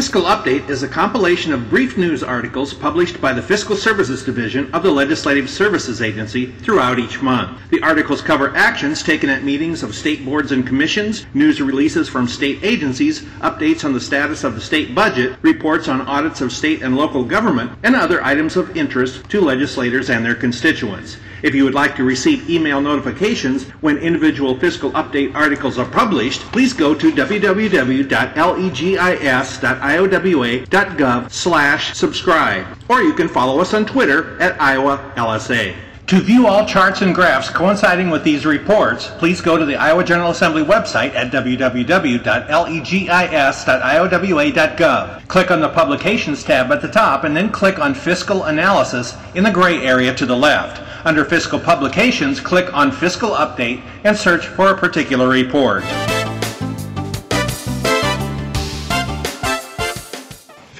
Fiscal Update is a compilation of brief news articles published by the Fiscal Services Division of the Legislative Services Agency throughout each month. The articles cover actions taken at meetings of state boards and commissions, news releases from state agencies, updates on the status of the state budget, reports on audits of state and local government, and other items of interest to legislators and their constituents. If you would like to receive email notifications when individual fiscal update articles are published, please go to www.legis.iowa.gov slash subscribe, or you can follow us on Twitter at Iowa LSA. To view all charts and graphs coinciding with these reports, please go to the Iowa General Assembly website at www.legis.iowa.gov. Click on the Publications tab at the top and then click on Fiscal Analysis in the gray area to the left. Under Fiscal Publications, click on Fiscal Update and search for a particular report.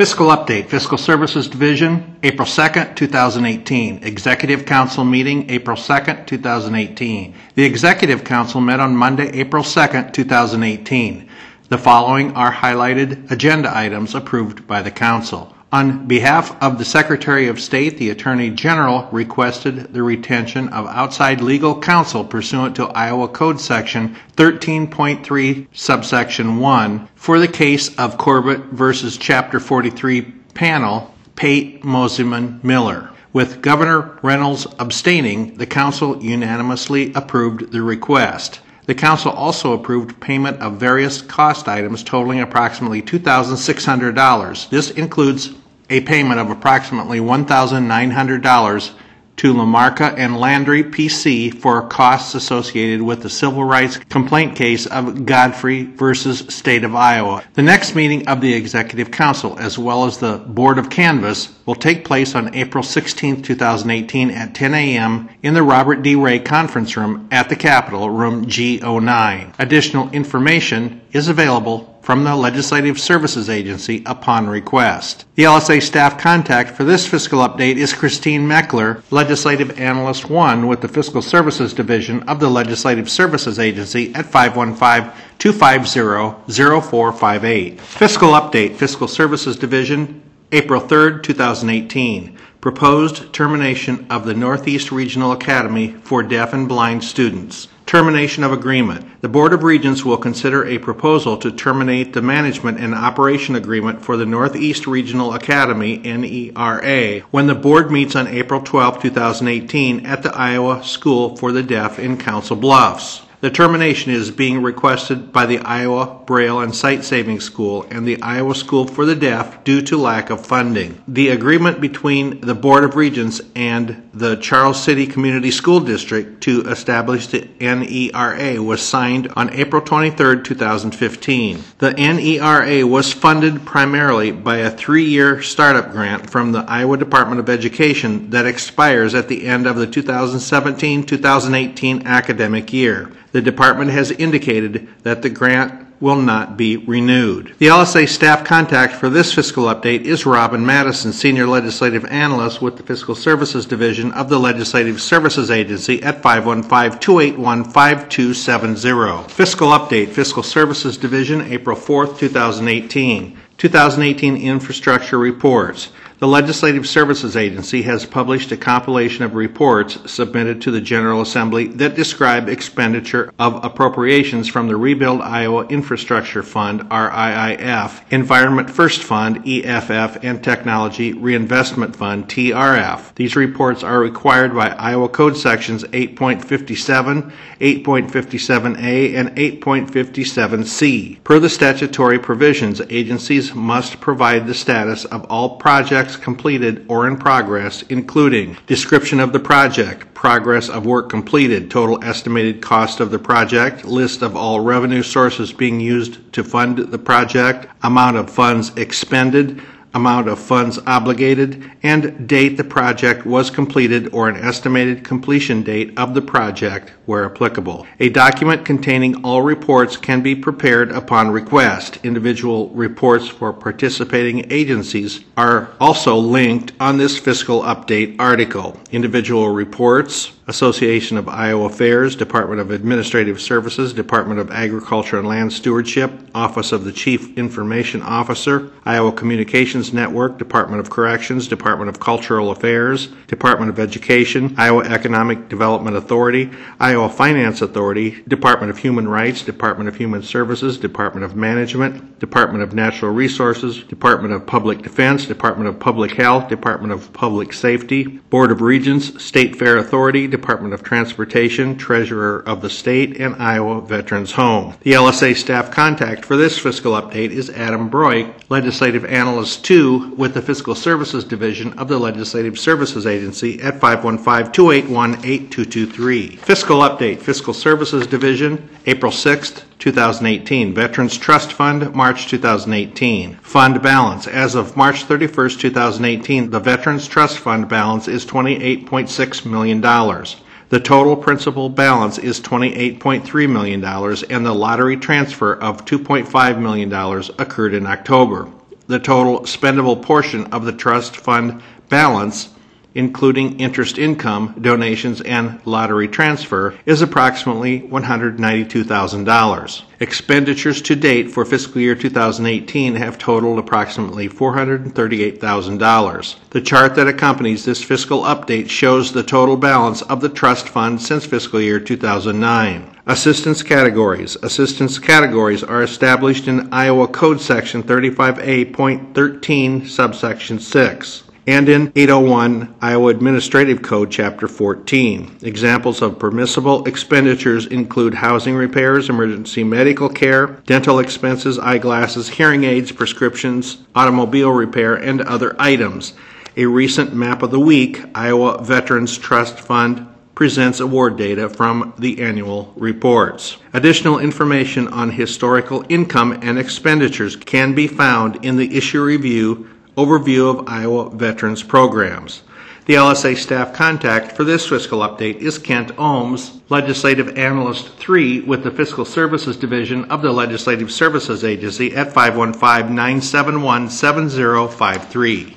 Fiscal Update, Fiscal Services Division, April 2nd, 2018. Executive Council meeting, April 2nd, 2018. The Executive Council met on Monday, April 2nd, 2018. The following are highlighted agenda items approved by the Council. On behalf of the Secretary of State, the Attorney General requested the retention of outside legal counsel pursuant to Iowa Code Section 13.3 subsection 1 for the case of Corbett versus Chapter 43 panel Pate Mosiman Miller. With Governor Reynolds abstaining, the council unanimously approved the request. The council also approved payment of various cost items totaling approximately $2,600. This includes a payment of approximately $1,900 to Lamarca and Landry PC for costs associated with the civil rights complaint case of Godfrey versus State of Iowa. The next meeting of the Executive Council, as well as the Board of Canvass, will take place on April 16, 2018 at 10 a.m. in the Robert D. Ray Conference Room at the Capitol, room G09. Additional information is available from the Legislative Services Agency upon request. The LSA staff contact for this fiscal update is Christine Mechler, Legislative Analyst 1 with the Fiscal Services Division of the Legislative Services Agency at 515 250 0458. Fiscal update, Fiscal Services Division, April 3rd, 2018. Proposed termination of the Northeast Regional Academy for deaf and blind students. Termination of agreement. The Board of Regents will consider a proposal to terminate the management and operation agreement for the Northeast Regional Academy, NERA, when the board meets on April 12, 2018 at the Iowa School for the Deaf in Council Bluffs. The termination is being requested by the Iowa Braille and Sight Saving School and the Iowa School for the Deaf due to lack of funding. The agreement between the Board of Regents and the Charles City Community School District to establish the NERA was signed on April 23, 2015. The NERA was funded primarily by a three year startup grant from the Iowa Department of Education that expires at the end of the 2017 2018 academic year. The department has indicated that the grant will not be renewed. The LSA staff contact for this fiscal update is Robin Madison, Senior Legislative Analyst with the Fiscal Services Division of the Legislative Services Agency at 515-281-5270. Fiscal update, Fiscal Services Division, April 4th, 2018. 2018 infrastructure reports. The Legislative Services Agency has published a compilation of reports submitted to the General Assembly that describe expenditure of appropriations from the Rebuild Iowa Infrastructure Fund, RIIF, Environment First Fund, EFF, and Technology Reinvestment Fund, TRF. These reports are required by Iowa Code Sections 8.57, 8.57A, and 8.57C. Per the statutory provisions, agencies must provide the status of all projects completed or in progress, including description of the project, progress of work completed, total estimated cost of the project, list of all revenue sources being used to fund the project, amount of funds expended, amount of funds obligated, and date the project was completed or an estimated completion date of the project where applicable. A document containing all reports can be prepared upon request. Individual reports for participating agencies are also linked on this fiscal update article. Individual reports Association of Iowa Affairs, Department of Administrative Services, Department of Agriculture and Land Stewardship, Office of the Chief Information Officer, Iowa Communications Network, Department of Corrections, Department of Cultural Affairs, Department of Education, Iowa Economic Development Authority, Iowa Finance Authority, Department of Human Rights, Department of Human Services, Department of Management, Department of Natural Resources, Department of Public Defense, Department of Public Health, Department of Public Safety, Board of Regents, State Fair Authority, Department of Transportation, Treasurer of the State, and Iowa Veterans Home. The LSA staff contact for this fiscal update is Adam Broich, Legislative Analyst 2 with the Fiscal Services Division of the Legislative Services Agency at 515-281-8223. Fiscal update, Fiscal Services Division, April 6th, 2018. Veterans Trust Fund, March 2018. Fund balance. As of March 31st, 2018, the Veterans Trust Fund balance is $28.6 million. The total principal balance is $28.3 million, and the lottery transfer of $2.5 million occurred in October. The total spendable portion of the trust fund balance including interest income, donations, and lottery transfer, is approximately $192,000. Expenditures to date for fiscal year 2018 have totaled approximately $438,000. The chart that accompanies this fiscal update shows the total balance of the trust fund since fiscal year 2009. Assistance categories. Assistance categories are established in Iowa Code Section 35A.13, subsection 6 and in 801 Iowa Administrative Code, Chapter 14. Examples of permissible expenditures include housing repairs, emergency medical care, dental expenses, eyeglasses, hearing aids, prescriptions, automobile repair, and other items. A recent map of the week, Iowa Veterans Trust Fund presents award data from the annual reports. Additional information on historical income and expenditures can be found in the issue review Overview of Iowa Veterans Programs. The LSA staff contact for this fiscal update is Kent Ohms, Legislative Analyst 3 with the Fiscal Services Division of the Legislative Services Agency at 515 971 7053.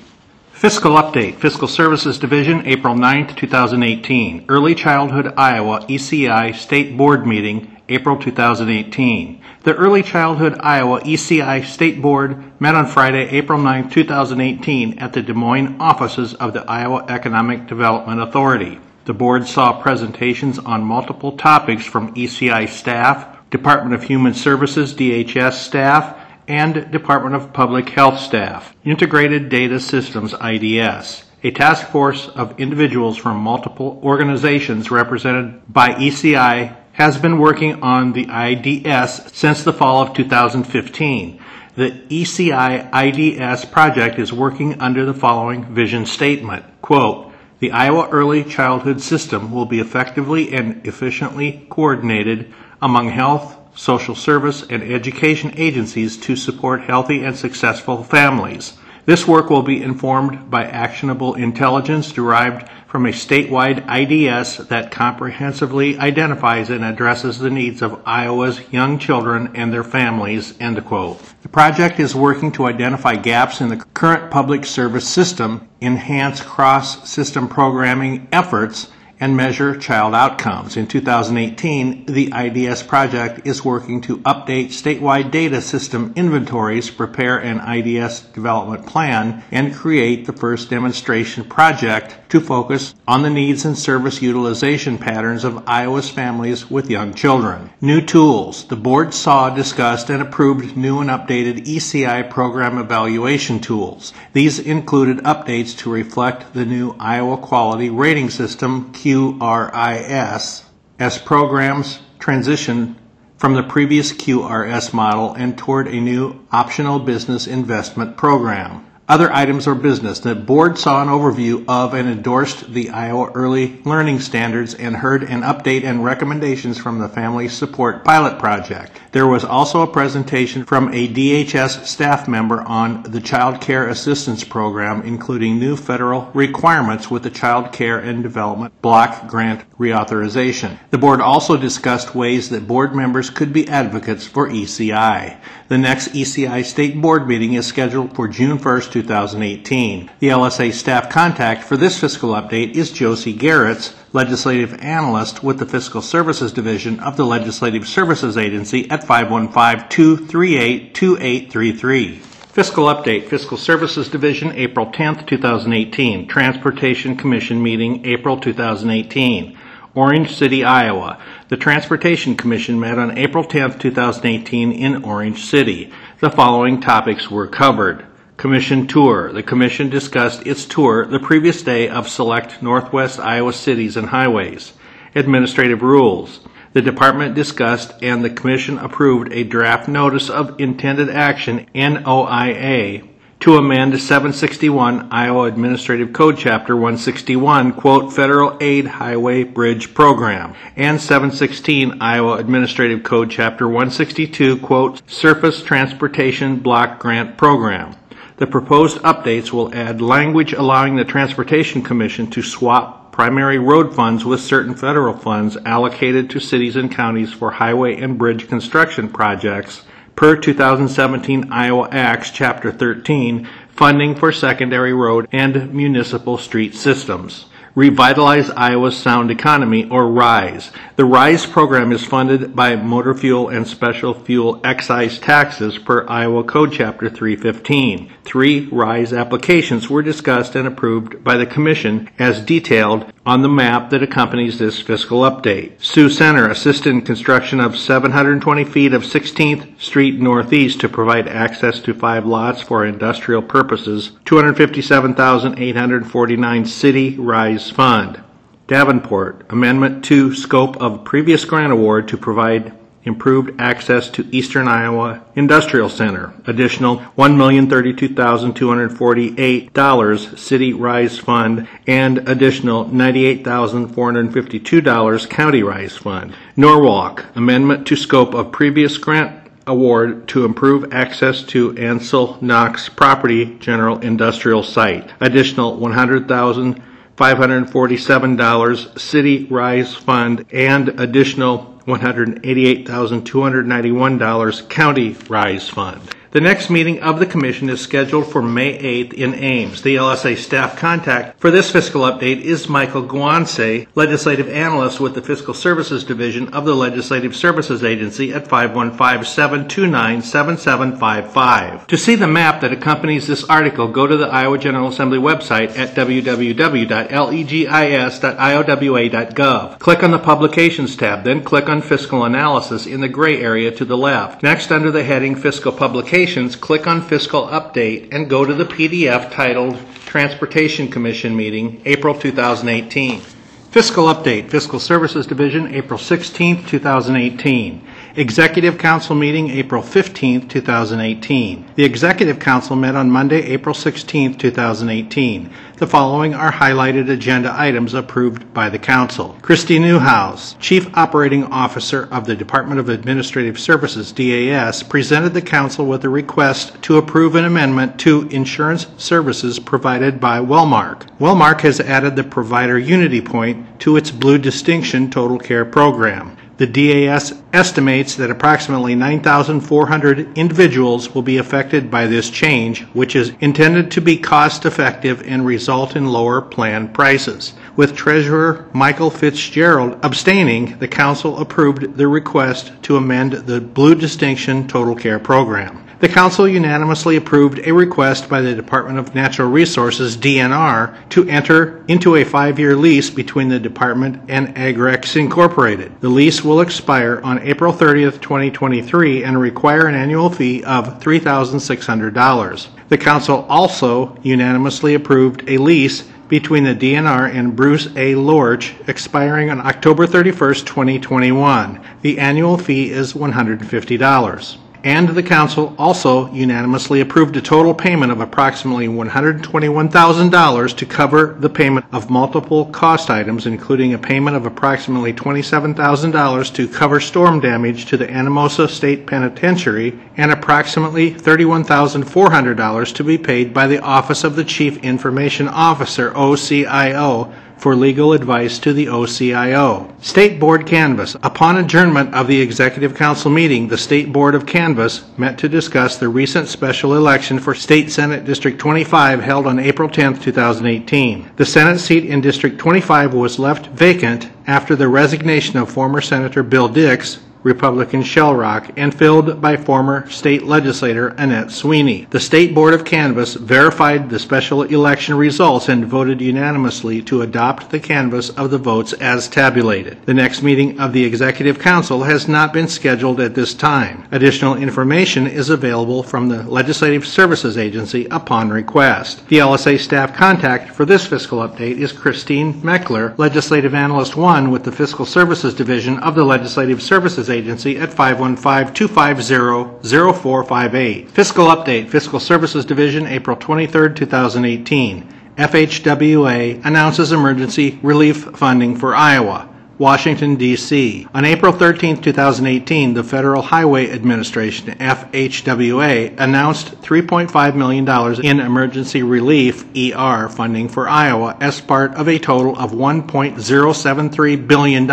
Fiscal Update, Fiscal Services Division, April 9, 2018. Early Childhood Iowa ECI State Board Meeting, April 2018. The Early Childhood Iowa ECI State Board met on Friday, April 9, 2018 at the Des Moines offices of the Iowa Economic Development Authority. The board saw presentations on multiple topics from ECI staff, Department of Human Services DHS staff, and Department of Public Health staff. Integrated Data Systems IDS a task force of individuals from multiple organizations represented by ECI has been working on the IDS since the fall of 2015. The ECI IDS project is working under the following vision statement. Quote, the Iowa Early Childhood System will be effectively and efficiently coordinated among health, social service, and education agencies to support healthy and successful families. This work will be informed by actionable intelligence derived from a statewide IDS that comprehensively identifies and addresses the needs of Iowa's young children and their families, end quote. The project is working to identify gaps in the current public service system, enhance cross-system programming efforts, and measure child outcomes. In 2018, the IDS project is working to update statewide data system inventories, prepare an IDS development plan, and create the first demonstration project to focus on the needs and service utilization patterns of Iowa's families with young children. New tools. The board saw, discussed, and approved new and updated ECI program evaluation tools. These included updates to reflect the new Iowa Quality Rating System, QRIS, as programs transition from the previous QRS model and toward a new optional business investment program. Other items or business. The board saw an overview of and endorsed the Iowa Early Learning Standards and heard an update and recommendations from the Family Support Pilot Project. There was also a presentation from a DHS staff member on the Child Care Assistance Program, including new federal requirements with the Child Care and Development Block Grant reauthorization. The board also discussed ways that board members could be advocates for ECI. The next ECI State Board meeting is scheduled for June 1st, 2018. The LSA staff contact for this fiscal update is Josie Gerrietts, Legislative Analyst with the Fiscal Services Division of the Legislative Services Agency at 515-238-2833. Fiscal Update, Fiscal Services Division, April 10th, 2018. Transportation Commission meeting, April 2018. Orange City, Iowa. The Transportation Commission met on April 10th, 2018 in Orange City. The following topics were covered. Commission tour. The commission discussed its tour the previous day of select northwest Iowa cities and highways. Administrative rules. The department discussed and the commission approved a draft notice of intended action, NOIA, to amend 761 Iowa Administrative Code Chapter 161, quote, Federal Aid Highway Bridge Program, and 716 Iowa Administrative Code Chapter 162, quote, Surface Transportation Block Grant Program. The proposed updates will add language allowing the Transportation Commission to swap primary road funds with certain federal funds allocated to cities and counties for highway and bridge construction projects per 2017 Iowa Acts, Chapter 13, funding for secondary road and municipal street systems. Revitalize Iowa's Sound Economy, or RISE. The RISE program is funded by motor fuel and special fuel excise taxes per Iowa Code Chapter 315. Three RISE applications were discussed and approved by the Commission as detailed on the map that accompanies this fiscal update. Sioux Center assisted in construction of 720 feet of 16th Street Northeast to provide access to five lots for industrial purposes, 257,849 city rise fund. Davenport, Amendment to Scope of Previous Grant Award to provide improved access to Eastern Iowa Industrial Center. Additional $1,032,248 City Rise Fund and additional $98,452 County Rise Fund. Norwalk, amendment to scope of previous grant award to improve access to Ansel Knox property general industrial site. Additional 100,000 $547 City Rise Fund and additional $188,291 County Rise Fund. The next meeting of the Commission is scheduled for May 8th in Ames. The LSA staff contact for this fiscal update is Michael Guanci, Legislative Analyst with the Fiscal Services Division of the Legislative Services Agency at 515-729-7755. To see the map that accompanies this article, go to the Iowa General Assembly website at www.legis.iowa.gov. Click on the Publications tab, then click on Fiscal Analysis in the gray area to the left. Next, under the heading Fiscal Publications, click on Fiscal Update and go to the PDF titled Transportation Commission Meeting, April 2018. Fiscal Update, Fiscal Services Division, April 16, 2018. Executive Council meeting, April 15, 2018. The Executive Council met on Monday, April 16, 2018. The following are highlighted agenda items approved by the Council. Christy Newhouse, Chief Operating Officer of the Department of Administrative Services, DAS, presented the Council with a request to approve an amendment to insurance services provided by Wellmark. Wellmark has added the Provider Unity Point to its Blue Distinction Total Care Program. The DAS estimates that approximately 9,400 individuals will be affected by this change, which is intended to be cost effective and result in lower plan prices. With Treasurer Michael Fitzgerald abstaining, the Council approved the request to amend the Blue Distinction Total Care Program. The Council unanimously approved a request by the Department of Natural Resources, DNR, to enter into a five-year lease between the Department and Agrex Incorporated. The lease will expire on April 30th, 2023, and require an annual fee of $3,600. The Council also unanimously approved a lease between the DNR and Bruce A. Lorch expiring on October 31st, 2021. The annual fee is $150 and the council also unanimously approved a total payment of approximately $121,000 to cover the payment of multiple cost items, including a payment of approximately $27,000 to cover storm damage to the Anamosa State Penitentiary and approximately $31,400 to be paid by the Office of the Chief Information Officer, OCIO, for legal advice to the OCIO. State Board Canvass. Upon adjournment of the Executive Council meeting, the State Board of Canvass met to discuss the recent special election for State Senate District 25 held on April 10, 2018. The Senate seat in District 25 was left vacant after the resignation of former Senator Bill Dix, Republican Shell Rock, and filled by former state legislator Annette Sweeney. The State Board of Canvass verified the special election results and voted unanimously to adopt the canvass of the votes as tabulated. The next meeting of the Executive Council has not been scheduled at this time. Additional information is available from the Legislative Services Agency upon request. The LSA staff contact for this fiscal update is Christine Mechler, Legislative Analyst 1 with the Fiscal Services Division of the Legislative Services Agency at 515-250-0458. Fiscal update, Fiscal Services Division, April 23, 2018. FHWA announces emergency relief funding for Iowa. Washington, D.C. On April 13, 2018, the Federal Highway Administration, FHWA, announced $3.5 million in emergency relief, ER, funding for Iowa as part of a total of $1.073 billion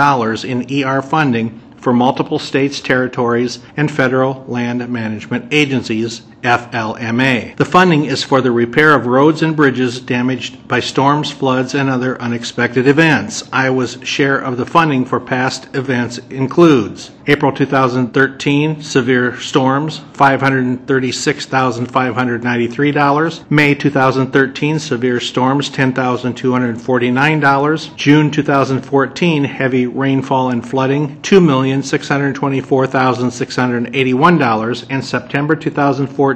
in ER funding for multiple states, territories, and federal land management agencies, FLMA. The funding is for the repair of roads and bridges damaged by storms, floods, and other unexpected events. Iowa's share of the funding for past events includes April 2013 severe storms, $536,593. May 2013 severe storms, $10,249. June 2014 heavy rainfall and flooding, $2,624,681. And September 2014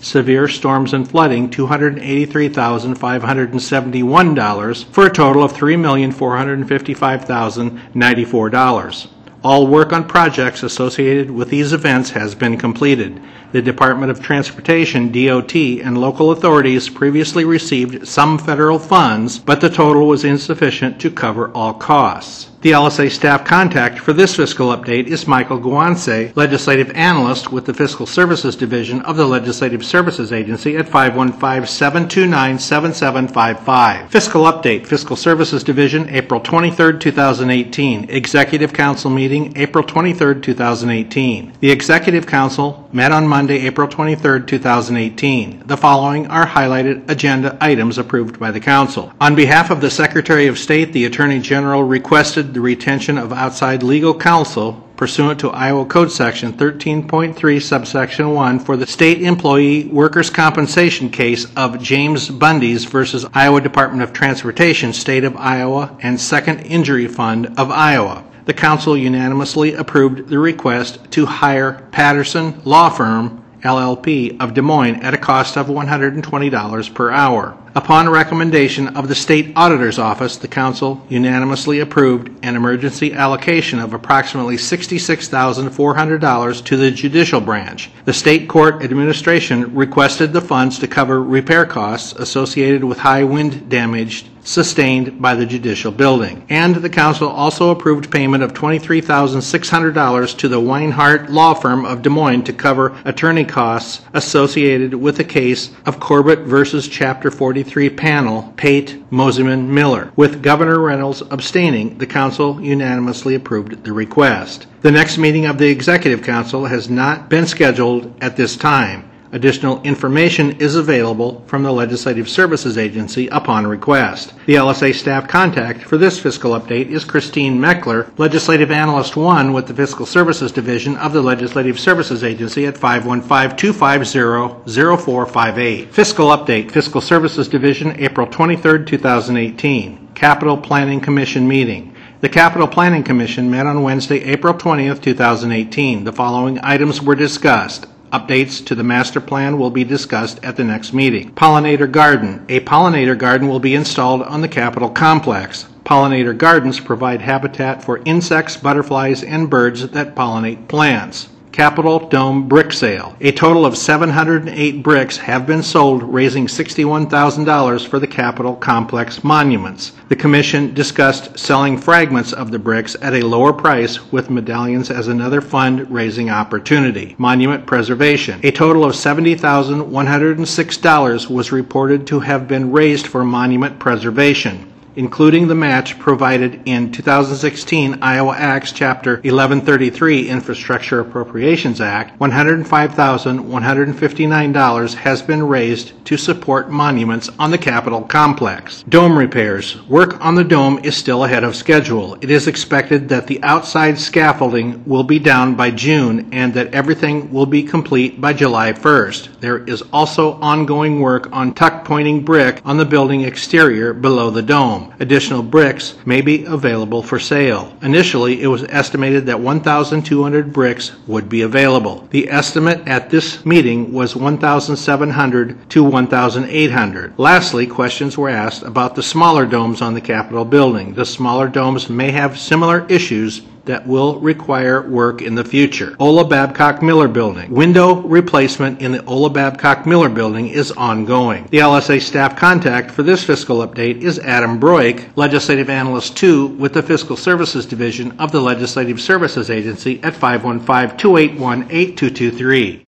severe storms and flooding, $283,571 for a total of $3,455,094. All work on projects associated with these events has been completed. The Department of Transportation, DOT, and local authorities previously received some federal funds, but the total was insufficient to cover all costs. The LSA staff contact for this fiscal update is Michael Guanci, Legislative Analyst with the Fiscal Services Division of the Legislative Services Agency at 515-729-7755. Fiscal update, Fiscal Services Division, April 23, 2018. Executive Council meeting, April 23, 2018. The Executive Council met on Monday, April 23, 2018. The following are highlighted agenda items approved by the Council. On behalf of the Secretary of State, the Attorney General requested the retention of outside legal counsel pursuant to Iowa Code Section 13.3 subsection 1 for the state employee workers' compensation case of James Bundy's versus Iowa Department of Transportation, State of Iowa, and Second Injury Fund of Iowa. The council unanimously approved the request to hire Patterson Law Firm LLP of Des Moines at a cost of $120 per hour. Upon recommendation of the State Auditor's Office, the Council unanimously approved an emergency allocation of approximately $66,400 to the Judicial Branch. The State Court Administration requested the funds to cover repair costs associated with high wind damage sustained by the judicial building. And the council also approved payment of $23,600 to the Weinhardt Law Firm of Des Moines to cover attorney costs associated with the case of Corbett versus Chapter 43 panel, Pate, Mosiman, Miller. With Governor Reynolds abstaining, the council unanimously approved the request. The next meeting of the Executive Council has not been scheduled at this time. Additional information is available from the Legislative Services Agency upon request. The LSA staff contact for this fiscal update is Christine Mechler, Legislative Analyst 1 with the Fiscal Services Division of the Legislative Services Agency at 515-250-0458. Fiscal update, Fiscal Services Division, April 23, 2018. Capitol Planning Commission meeting. The Capitol Planning Commission met on Wednesday, April 20, 2018. The following items were discussed. Updates to the master plan will be discussed at the next meeting. Pollinator garden. A pollinator garden will be installed on the Capitol complex. Pollinator gardens provide habitat for insects, butterflies, and birds that pollinate plants. Capitol Dome Brick Sale. A total of 708 bricks have been sold, raising $61,000 for the Capitol Complex monuments. The Commission discussed selling fragments of the bricks at a lower price with medallions as another fund-raising opportunity. Monument preservation. A total of $70,106 was reported to have been raised for monument preservation. Including the match provided in 2016 Iowa Acts Chapter 1133 Infrastructure Appropriations Act, $105,159 has been raised to support monuments on the Capitol complex. Dome repairs. Work on the dome is still ahead of schedule. It is expected that the outside scaffolding will be down by June and that everything will be complete by July 1st. There is also ongoing work on tuck pointing brick on the building exterior below the dome. Additional bricks may be available for sale. Initially, it was estimated that 1,200 bricks would be available. The estimate at this meeting was 1,700 to 1,800. Lastly, questions were asked about the smaller domes on the Capitol building. The smaller domes may have similar issues that will require work in the future. Ola Babcock Miller Building. Window replacement in the Ola Babcock Miller Building is ongoing. The LSA staff contact for this fiscal update is Adam Broich, Legislative Analyst 2 with the Fiscal Services Division of the Legislative Services Agency at 515 281 8223.